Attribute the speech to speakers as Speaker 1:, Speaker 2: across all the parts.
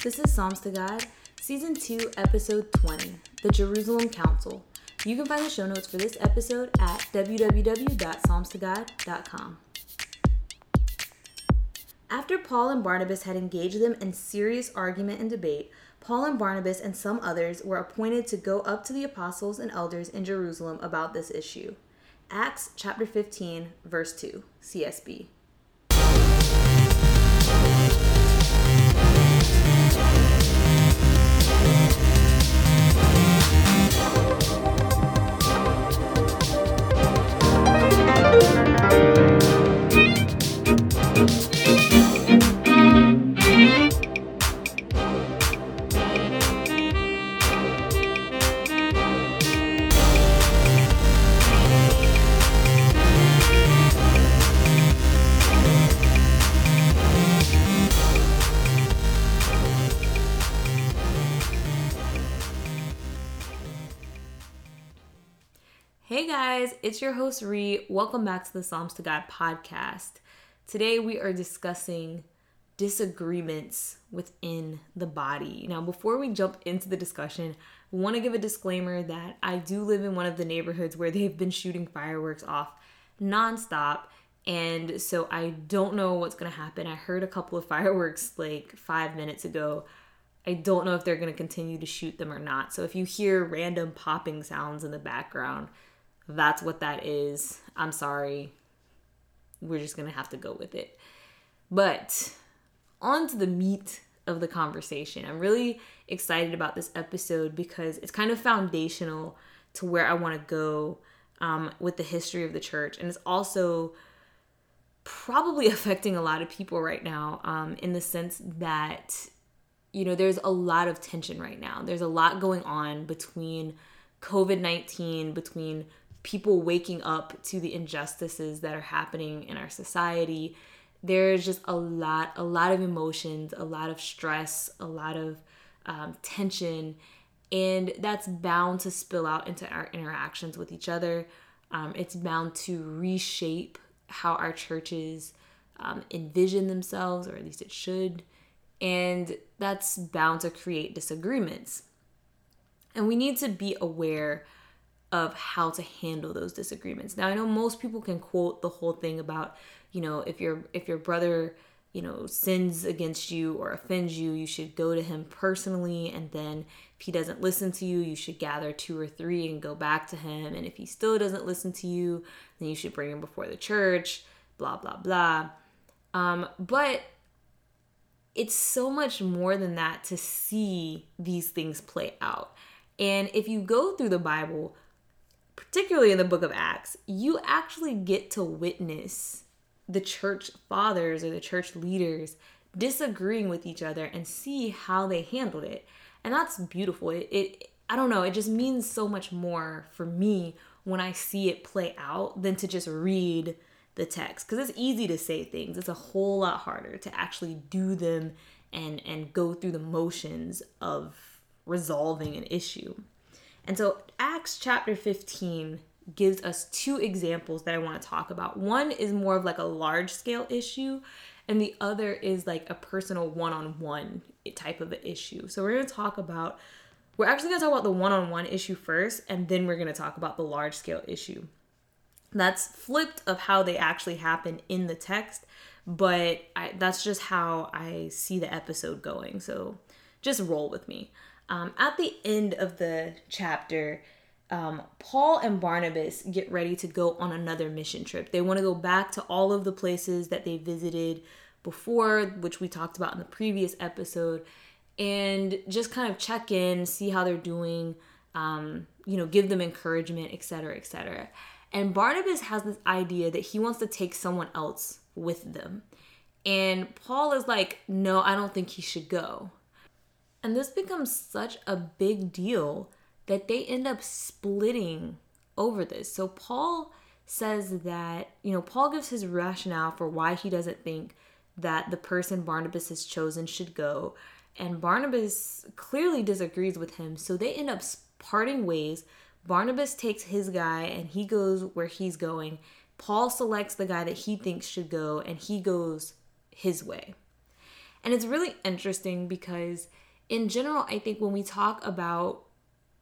Speaker 1: This is Psalms to God, Season 2, Episode 20, The Jerusalem Council. You can find the show notes for this episode at www.psalmstogod.com. After Paul and Barnabas had engaged them in serious argument and debate, Paul and Barnabas and some others were appointed to go up to the apostles and elders in Jerusalem about this issue. Acts chapter 15, verse 2, CSB. Guys, it's your host Ree. Welcome back to the Psalms to God podcast. Today we are discussing disagreements within the body. Now, before we jump into the discussion, I want to give a disclaimer that I do live in one of the neighborhoods where they've been shooting fireworks off nonstop. And so I don't know what's going to happen. I heard a couple of fireworks like five minutes ago. I don't know if they're going to continue to shoot them or not. So if you hear random popping sounds in the background, that's what that is. I'm sorry. We're just going to have to go with it. But on to the meat of the conversation. I'm really excited about this episode because it's kind of foundational to where I want to go um, with the history of the church. And it's also probably affecting a lot of people right now um, in the sense that, you know, there's a lot of tension right now. There's a lot going on between COVID 19, between people waking up to the injustices that are happening in our society there's just a lot a lot of emotions a lot of stress a lot of um, tension and that's bound to spill out into our interactions with each other. Um, it's bound to reshape how our churches um, envision themselves or at least it should and that's bound to create disagreements. And we need to be aware of how to handle those disagreements. Now I know most people can quote the whole thing about, you know, if your if your brother, you know, sins against you or offends you, you should go to him personally and then if he doesn't listen to you, you should gather two or three and go back to him and if he still doesn't listen to you, then you should bring him before the church, blah blah blah. Um but it's so much more than that to see these things play out. And if you go through the Bible, particularly in the book of Acts, you actually get to witness the church fathers or the church leaders disagreeing with each other and see how they handled it. And that's beautiful. It, it I don't know, it just means so much more for me when I see it play out than to just read the text because it's easy to say things. It's a whole lot harder to actually do them and and go through the motions of resolving an issue. And so Acts chapter 15 gives us two examples that I want to talk about. One is more of like a large scale issue, and the other is like a personal one on one type of an issue. So we're going to talk about, we're actually going to talk about the one on one issue first, and then we're going to talk about the large scale issue. That's flipped of how they actually happen in the text, but I, that's just how I see the episode going. So just roll with me. Um, at the end of the chapter, um, Paul and Barnabas get ready to go on another mission trip. They want to go back to all of the places that they visited before, which we talked about in the previous episode, and just kind of check in, see how they're doing, um, you know, give them encouragement, etc., etc. And Barnabas has this idea that he wants to take someone else with them. And Paul is like, no, I don't think he should go. And this becomes such a big deal that they end up splitting over this. So Paul says that, you know, Paul gives his rationale for why he doesn't think that the person Barnabas has chosen should go. And Barnabas clearly disagrees with him. So they end up parting ways. Barnabas takes his guy and he goes where he's going. Paul selects the guy that he thinks should go and he goes his way. And it's really interesting because, in general, I think when we talk about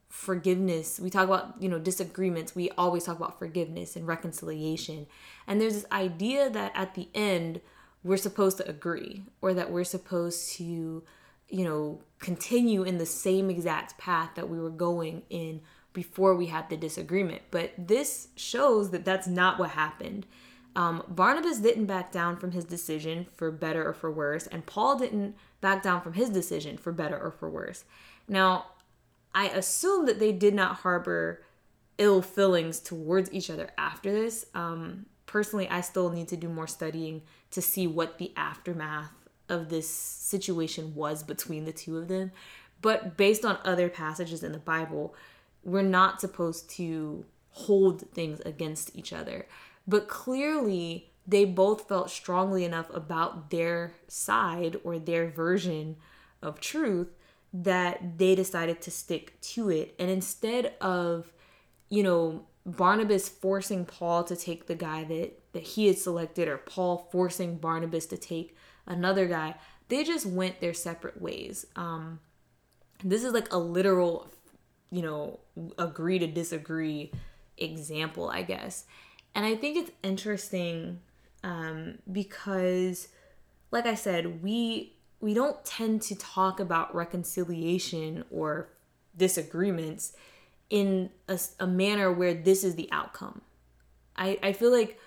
Speaker 1: forgiveness, we talk about, you know, disagreements, we always talk about forgiveness and reconciliation. And there's this idea that at the end, we're supposed to agree or that we're supposed to, you know, continue in the same exact path that we were going in before we had the disagreement. But this shows that that's not what happened. Um, Barnabas didn't back down from his decision for better or for worse, and Paul didn't back down from his decision for better or for worse. Now, I assume that they did not harbor ill feelings towards each other after this. Um, personally, I still need to do more studying to see what the aftermath of this situation was between the two of them. But based on other passages in the Bible, we're not supposed to hold things against each other. But clearly, they both felt strongly enough about their side or their version of truth that they decided to stick to it. And instead of, you know, Barnabas forcing Paul to take the guy that, that he had selected, or Paul forcing Barnabas to take another guy, they just went their separate ways. Um, this is like a literal, you know, agree to disagree example, I guess. And I think it's interesting um, because, like I said, we we don't tend to talk about reconciliation or disagreements in a, a manner where this is the outcome. I, I feel like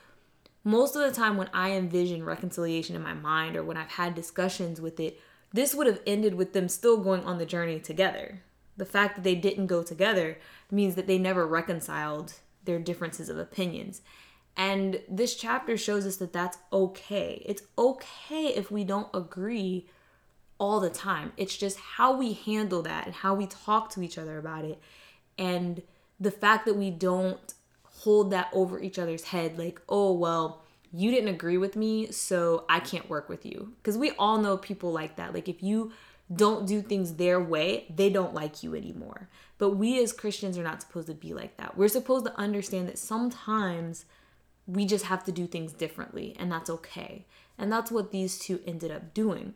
Speaker 1: most of the time when I envision reconciliation in my mind or when I've had discussions with it, this would have ended with them still going on the journey together. The fact that they didn't go together means that they never reconciled their differences of opinions. And this chapter shows us that that's okay. It's okay if we don't agree all the time. It's just how we handle that and how we talk to each other about it. And the fact that we don't hold that over each other's head like, oh, well, you didn't agree with me, so I can't work with you. Because we all know people like that. Like, if you don't do things their way, they don't like you anymore. But we as Christians are not supposed to be like that. We're supposed to understand that sometimes we just have to do things differently, and that's okay. And that's what these two ended up doing.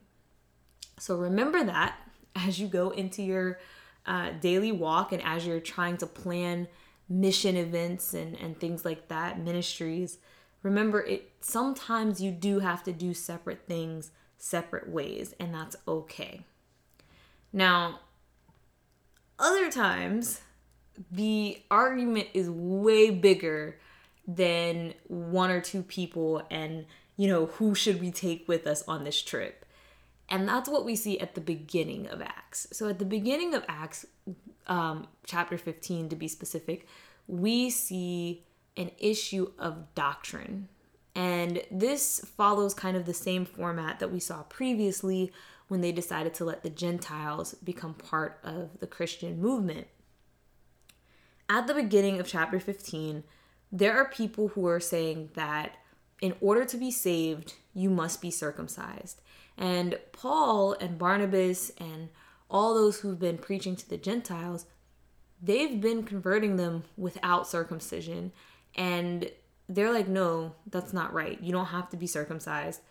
Speaker 1: So remember that as you go into your uh, daily walk and as you're trying to plan mission events and, and things like that, ministries. Remember, it sometimes you do have to do separate things separate ways, and that's okay. Now, other times, the argument is way bigger than one or two people and, you know, who should we take with us on this trip. And that's what we see at the beginning of Acts. So, at the beginning of Acts, um, chapter 15 to be specific, we see an issue of doctrine. And this follows kind of the same format that we saw previously when they decided to let the Gentiles become part of the Christian movement. At the beginning of chapter 15, there are people who are saying that in order to be saved, you must be circumcised. And Paul and Barnabas and all those who've been preaching to the Gentiles, they've been converting them without circumcision. And they're like, no, that's not right. You don't have to be circumcised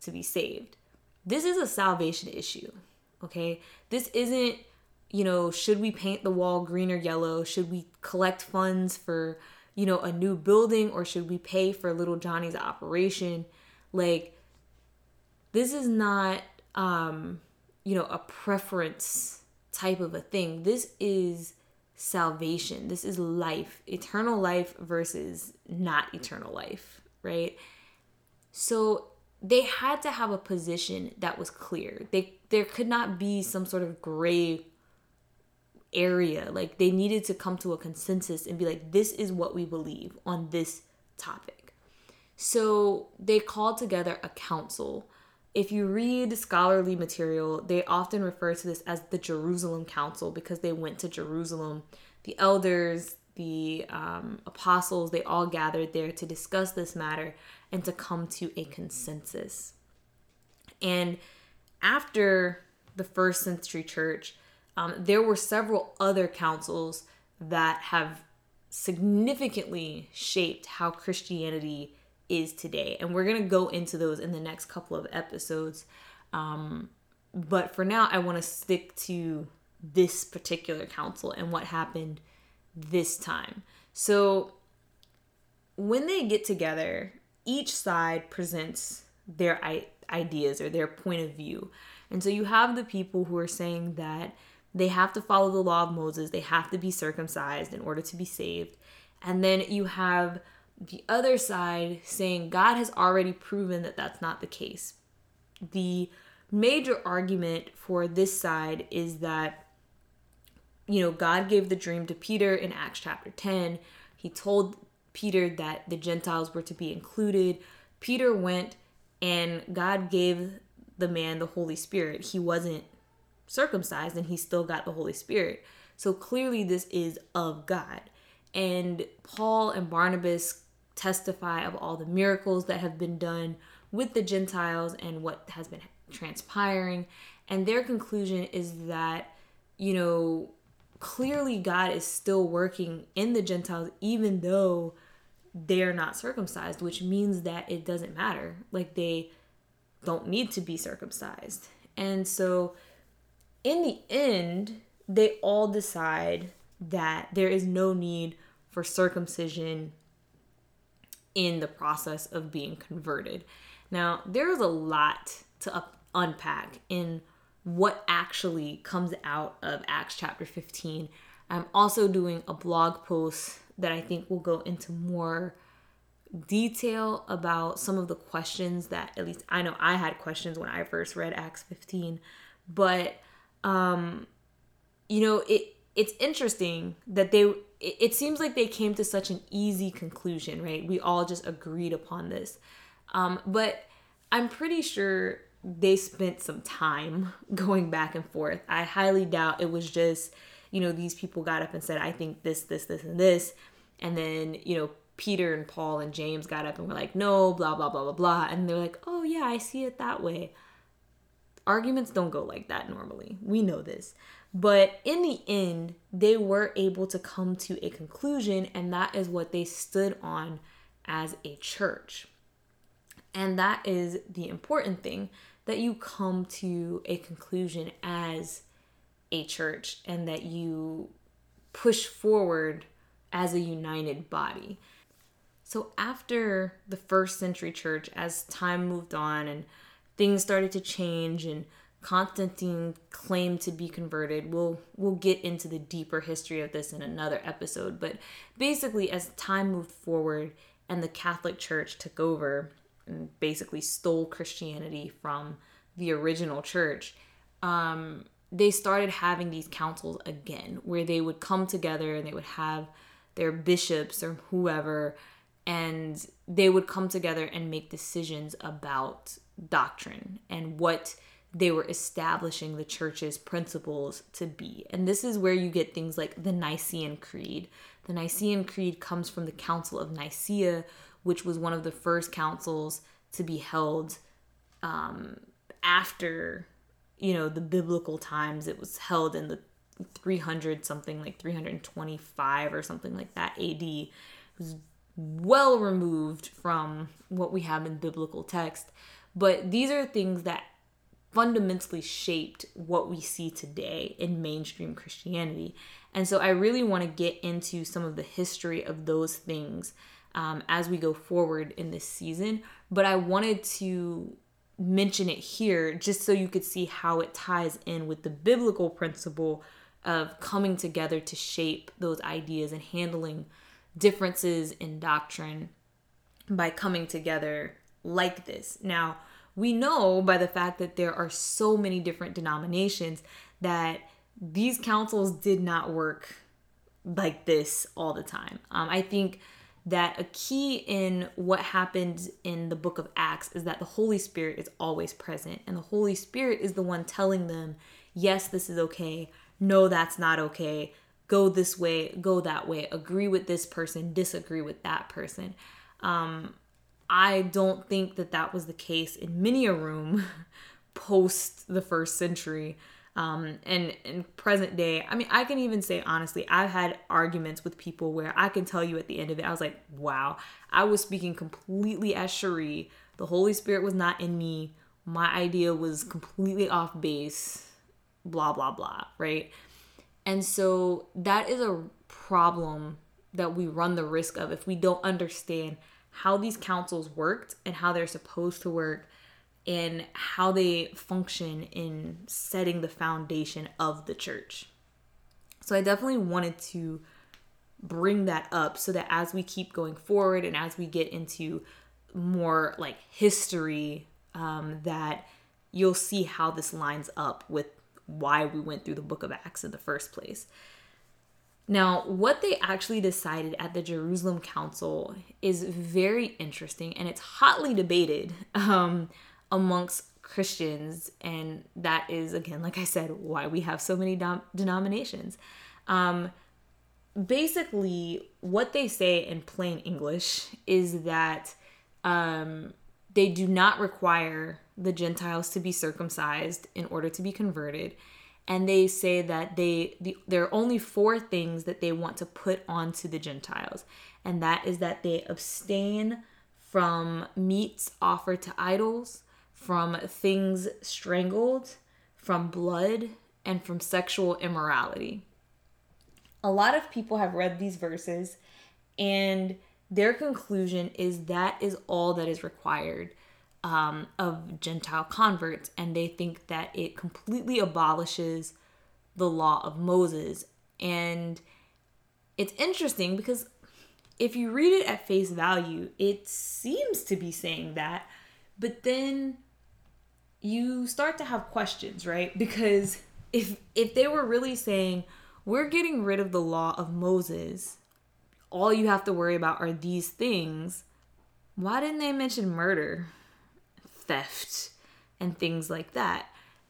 Speaker 1: to be saved. This is a salvation issue, okay? This isn't, you know, should we paint the wall green or yellow? Should we collect funds for, you know, a new building or should we pay for little Johnny's operation? Like, this is not, um, you know, a preference type of a thing. This is salvation. This is life, eternal life versus not eternal life, right? So they had to have a position that was clear. They there could not be some sort of gray area. Like they needed to come to a consensus and be like this is what we believe on this topic. So they called together a council. If you read scholarly material, they often refer to this as the Jerusalem Council because they went to Jerusalem. The elders, the um, apostles, they all gathered there to discuss this matter and to come to a consensus. And after the first century church, um, there were several other councils that have significantly shaped how Christianity is today. And we're going to go into those in the next couple of episodes. Um, but for now, I want to stick to this particular council and what happened this time. So when they get together, each side presents their ideas or their point of view. And so you have the people who are saying that they have to follow the law of Moses, they have to be circumcised in order to be saved. And then you have the other side saying God has already proven that that's not the case. The major argument for this side is that you know, God gave the dream to Peter in Acts chapter 10. He told Peter that the Gentiles were to be included. Peter went and God gave the man the Holy Spirit. He wasn't circumcised and he still got the Holy Spirit. So clearly, this is of God. And Paul and Barnabas testify of all the miracles that have been done with the Gentiles and what has been transpiring. And their conclusion is that, you know, clearly God is still working in the Gentiles, even though they're not circumcised, which means that it doesn't matter. Like they don't need to be circumcised. And so, in the end, they all decide that there is no need for circumcision in the process of being converted. Now, there's a lot to unpack in what actually comes out of Acts chapter 15. I'm also doing a blog post that I think will go into more detail about some of the questions that at least I know I had questions when I first read Acts 15 but um you know it it's interesting that they it, it seems like they came to such an easy conclusion right we all just agreed upon this um but I'm pretty sure they spent some time going back and forth I highly doubt it was just you know these people got up and said I think this this this and this and then you know Peter and Paul and James got up and were like, no, blah, blah, blah, blah, blah. And they're like, oh, yeah, I see it that way. Arguments don't go like that normally. We know this. But in the end, they were able to come to a conclusion, and that is what they stood on as a church. And that is the important thing that you come to a conclusion as a church and that you push forward as a united body. So, after the first century church, as time moved on and things started to change and Constantine claimed to be converted. We'll we'll get into the deeper history of this in another episode, but basically as time moved forward and the Catholic Church took over basically stole Christianity from the original church, um, they started having these councils again where they would come together and they would have their bishops or whoever and they would come together and make decisions about doctrine and what they were establishing the church's principles to be. And this is where you get things like the Nicene Creed. The Nicene Creed comes from the Council of Nicaea, which was one of the first councils to be held um, after, you know, the biblical times. It was held in the 300 something like 325 or something like that AD. It was well removed from what we have in biblical text. But these are things that fundamentally shaped what we see today in mainstream Christianity. And so I really want to get into some of the history of those things um, as we go forward in this season. But I wanted to mention it here just so you could see how it ties in with the biblical principle of coming together to shape those ideas and handling differences in doctrine by coming together like this. Now, we know by the fact that there are so many different denominations that these councils did not work like this all the time. Um, I think that a key in what happened in the book of Acts is that the Holy Spirit is always present, and the Holy Spirit is the one telling them, yes, this is okay, no, that's not okay, go this way, go that way, agree with this person, disagree with that person. Um, I don't think that that was the case in many a room post the first century. Um, and in present day, I mean, I can even say honestly, I've had arguments with people where I can tell you at the end of it, I was like, wow, I was speaking completely as Cherie. The Holy Spirit was not in me my idea was completely off base, blah, blah, blah, right? And so that is a problem that we run the risk of if we don't understand how these councils worked and how they're supposed to work and how they function in setting the foundation of the church. So I definitely wanted to bring that up so that as we keep going forward and as we get into more like history, um, that you'll see how this lines up with why we went through the book of Acts in the first place. Now, what they actually decided at the Jerusalem Council is very interesting and it's hotly debated um, amongst Christians. And that is, again, like I said, why we have so many dom- denominations. Um, basically, what they say in plain English is that um, they do not require the Gentiles to be circumcised in order to be converted and they say that they the, there are only four things that they want to put onto the Gentiles, and that is that they abstain from meats offered to idols, from things strangled, from blood, and from sexual immorality. A lot of people have read these verses, and their conclusion is that is all that is required um, of Gentile converts, and they think that it completely abolishes the law of Moses. And it's interesting because if you read it at face value, it seems to be saying that, but then you start to have questions, right? Because if if they were really saying we're getting rid of the law of Moses, all you have to worry about are these things, why didn't they mention murder? theft and things like that.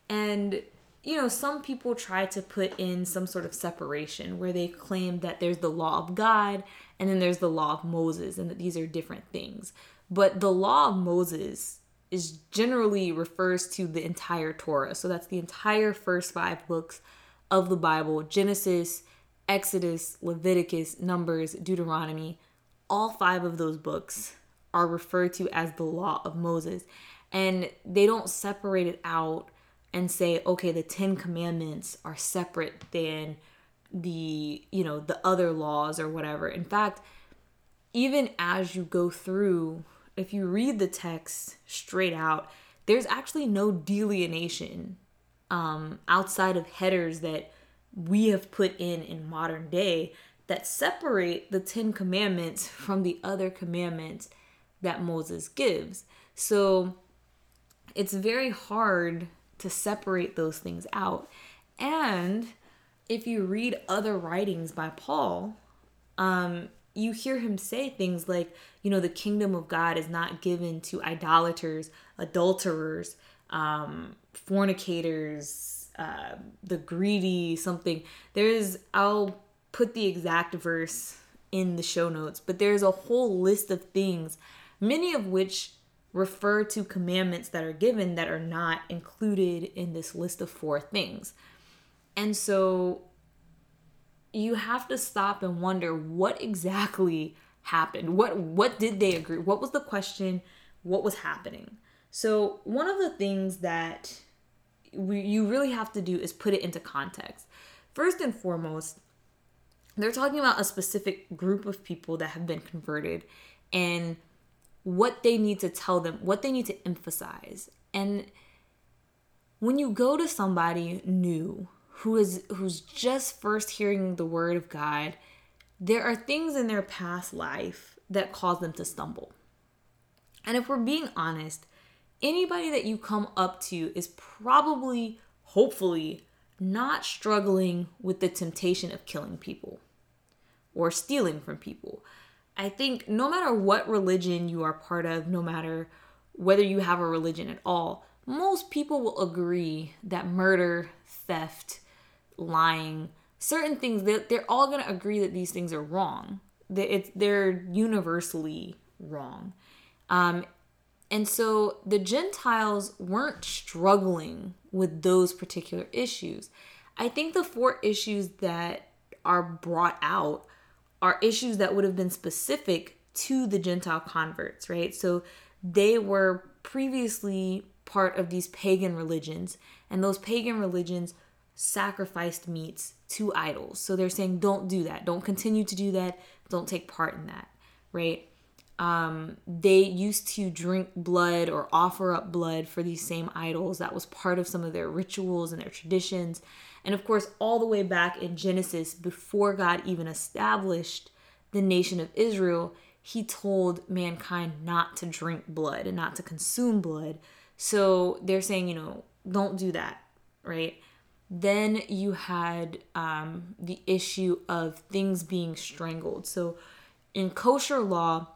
Speaker 1: And you know, some people try to put in some sort of separation where they claim that there's the law of God and then there's the law of Moses and that these are different things. But the law of Moses is generally refers to the entire Torah. So that's the entire first 5 books of the Bible, Genesis, Exodus, Leviticus, Numbers, Deuteronomy. All 5 of those books are referred to as the law of Moses and they don't separate it out and say okay the 10 commandments are separate than the you know the other laws or whatever in fact even as you go through if you read the text straight out there's actually no delineation um, outside of headers that we have put in in modern day that separate the 10 commandments from the other commandments that Moses gives so it's very hard to separate those things out. And if you read other writings by Paul, um, you hear him say things like, you know, the kingdom of God is not given to idolaters, adulterers, um, fornicators, uh, the greedy, something. There's, I'll put the exact verse in the show notes, but there's a whole list of things, many of which refer to commandments that are given that are not included in this list of four things. And so you have to stop and wonder what exactly happened. What what did they agree? What was the question? What was happening? So one of the things that we, you really have to do is put it into context. First and foremost, they're talking about a specific group of people that have been converted and what they need to tell them, what they need to emphasize. And when you go to somebody new who is who's just first hearing the word of God, there are things in their past life that cause them to stumble. And if we're being honest, anybody that you come up to is probably, hopefully, not struggling with the temptation of killing people or stealing from people. I think no matter what religion you are part of, no matter whether you have a religion at all, most people will agree that murder, theft, lying, certain things, they're, they're all going to agree that these things are wrong. That It's, they're universally wrong. Um, and so the Gentiles weren't struggling with those particular issues. I think the four issues that are brought out are issues that would have been specific to the Gentile converts, right? So they were previously part of these pagan religions, and those pagan religions sacrificed meats to idols. So they're saying, don't do that. Don't continue to do that. Don't take part in that, right? Um, they used to drink blood or offer up blood for these same idols. That was part of some of their rituals and their traditions. And of course, all the way back in Genesis, before God even established the nation of Israel, he told mankind not to drink blood and not to consume blood. So they're saying, you know, don't do that, right? Then you had um, the issue of things being strangled. So in kosher law,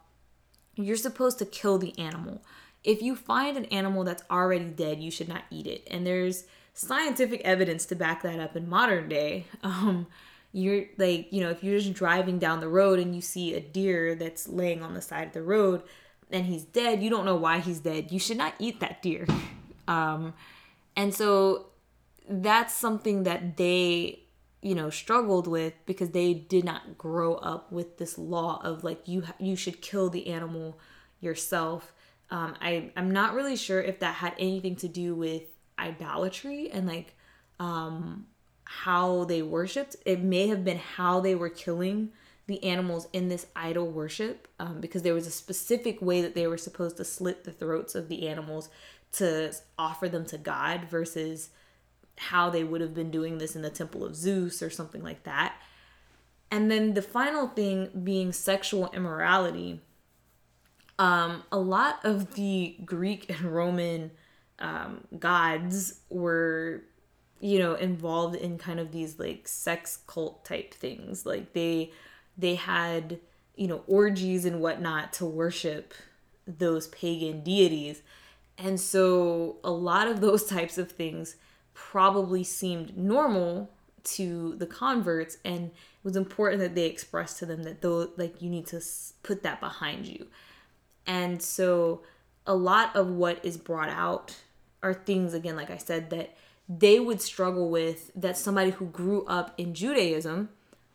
Speaker 1: you're supposed to kill the animal. If you find an animal that's already dead, you should not eat it. And there's scientific evidence to back that up in modern day. Um, you're like, you know, if you're just driving down the road and you see a deer that's laying on the side of the road and he's dead, you don't know why he's dead. You should not eat that deer. Um, and so that's something that they, you know, struggled with because they did not grow up with this law of like you you should kill the animal yourself. Um, I I'm not really sure if that had anything to do with idolatry and like um how they worshiped. It may have been how they were killing the animals in this idol worship um, because there was a specific way that they were supposed to slit the throats of the animals to offer them to God versus how they would have been doing this in the temple of Zeus or something like that. And then the final thing being sexual immorality. Um, a lot of the Greek and Roman um, gods were you know involved in kind of these like sex cult type things like they they had you know orgies and whatnot to worship those pagan deities and so a lot of those types of things probably seemed normal to the converts and it was important that they express to them that though like you need to put that behind you and so a lot of what is brought out are things again like i said that they would struggle with that somebody who grew up in Judaism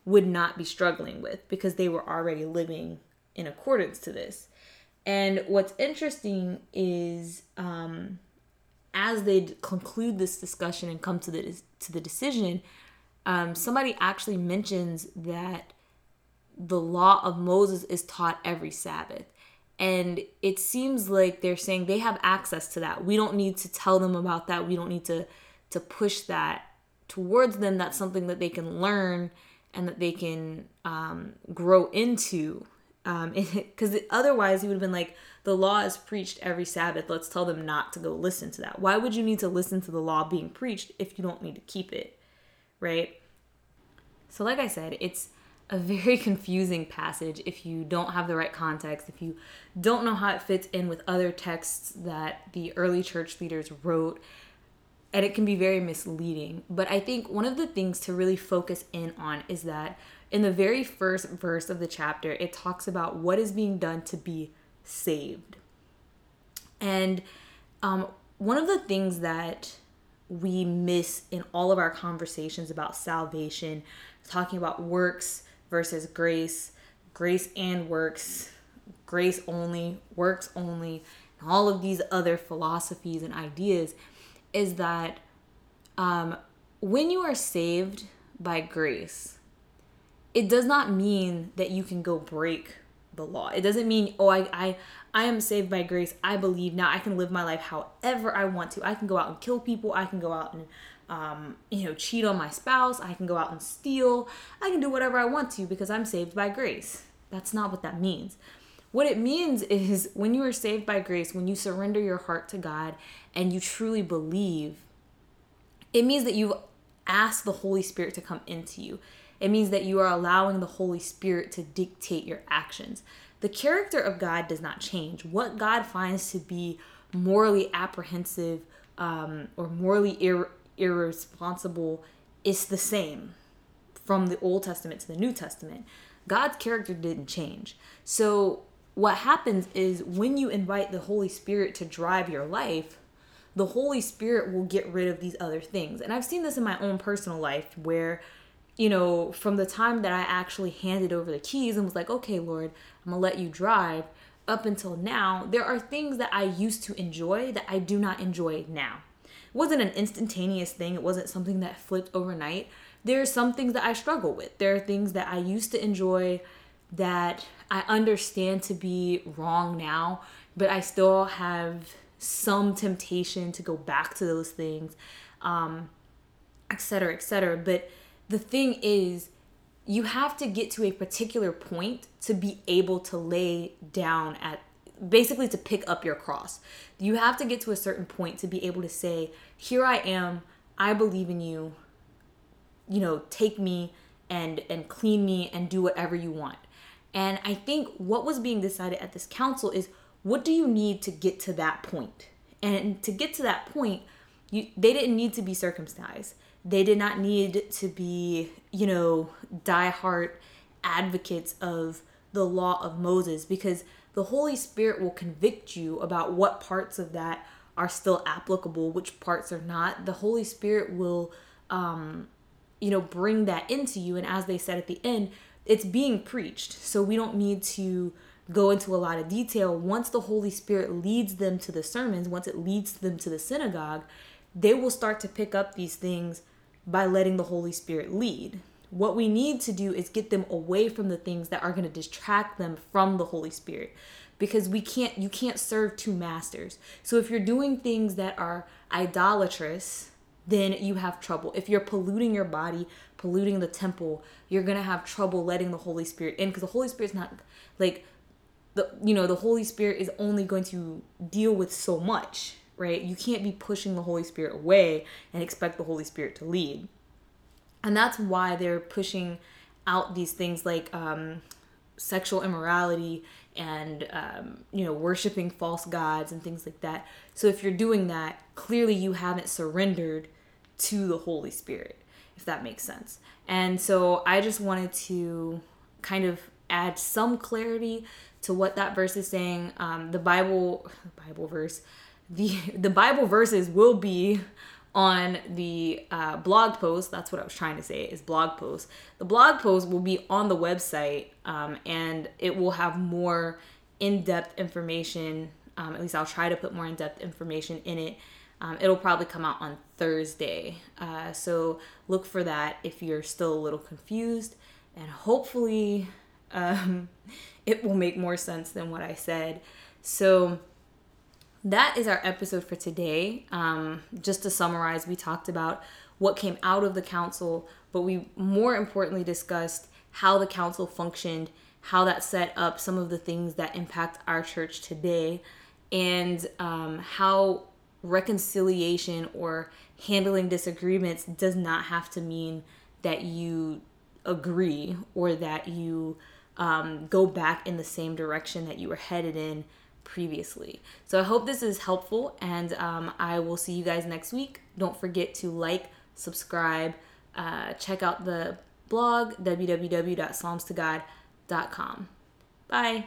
Speaker 1: would not be struggling with because they were already living in accordance to this. And what's interesting is um, as they conclude this discussion and come to the to the decision, um, somebody actually mentions that the law of Moses is taught every Sabbath. And it seems like they're saying they have access to that. We don't need to tell them about that. We don't need to to push that towards them that's something that they can learn and that they can um, grow into because um, otherwise he would have been like the law is preached every sabbath. Let's tell them not to go listen to that. Why would you need to listen to the law being preached if you don't need to keep it? Right? So like i said it's a very confusing passage if you don't have the right context if you don't know how it fits in with other texts that the early church leaders wrote and it can be very misleading. But I think one of the things to really focus in on is that in the very first verse of the chapter, it talks about what is being done to be saved. And um, one of the things that we miss in all of our conversations about salvation, talking about works versus grace, grace and works, grace only, works only, all of these other philosophies and ideas is that um, when you are saved by grace, it does not mean that you can go break the law. It doesn't mean, oh, I, I, I am saved by grace. I believe now I can live my life however I want to. I can go out and kill people. I can go out and, um, you know, cheat on my spouse. I can go out and steal. I can do whatever I want to because I'm saved by grace. That's not what that means. What it means is when you are saved by grace, when you surrender your heart to God and you truly believe, it means that you've asked the Holy Spirit to come into you. It means that you are allowing the Holy Spirit to dictate your actions. The character of God does not change. What God finds to be morally apprehensive um, or morally ir- irresponsible is the same from the Old Testament to the New Testament. God's character didn't change. So what happens is when you invite the Holy Spirit to drive your life, the Holy Spirit will get rid of these other things. And I've seen this in my own personal life where, you know, from the time that I actually handed over the keys and was like, okay, Lord, I'm gonna let you drive, up until now, there are things that I used to enjoy that I do not enjoy now. It wasn't an instantaneous thing, it wasn't something that flipped overnight. There are some things that I struggle with. There are things that I used to enjoy that I understand to be wrong now, but I still have some temptation to go back to those things, um, et cetera, et cetera. But the thing is, you have to get to a particular point to be able to lay down at basically to pick up your cross. You have to get to a certain point to be able to say, Here I am, I believe in you. You know, take me and and clean me and do whatever you want. And I think what was being decided at this council is what do you need to get to that point? And to get to that point, you they didn't need to be circumcised. They did not need to be, you know, diehard advocates of the law of Moses because the Holy Spirit will convict you about what parts of that are still applicable, which parts are not. The Holy Spirit will, um, you know, bring that into you. And as they said at the end, it's being preached. So we don't need to go into a lot of detail. Once the Holy Spirit leads them to the sermons, once it leads them to the synagogue, they will start to pick up these things by letting the Holy Spirit lead. What we need to do is get them away from the things that are going to distract them from the Holy Spirit because we can't you can't serve two masters. So if you're doing things that are idolatrous, then you have trouble. If you're polluting your body, polluting the temple, you're going to have trouble letting the Holy Spirit in because the Holy Spirit's not like the you know, the Holy Spirit is only going to deal with so much right? You can't be pushing the Holy Spirit away and expect the Holy Spirit to lead. And that's why they're pushing out these things like um, sexual immorality and um, you know worshiping false gods and things like that so if you're doing that clearly you haven't surrendered to the holy spirit if that makes sense and so i just wanted to kind of add some clarity to what that verse is saying um, the bible bible verse the the Bible verses will be on the uh, blog post. That's what I was trying to say is blog post. The blog post will be on the website, um, and it will have more in-depth information. Um, at least I'll try to put more in-depth information in it. Um, it'll probably come out on Thursday, uh, so look for that if you're still a little confused, and hopefully um, it will make more sense than what I said. So that is our episode for today. Um, just to summarize, we talked about what came out of the council, but we more importantly discussed how the council functioned, how that set up some of the things that impact our church today, and um, how reconciliation or handling disagreements does not have to mean that you agree or that you um, go back in the same direction that you were headed in previously. So I hope this is helpful, and um, I will see you guys next week. Don't forget to like, subscribe, uh, check out the blog www.psalmstogod.com. Bye.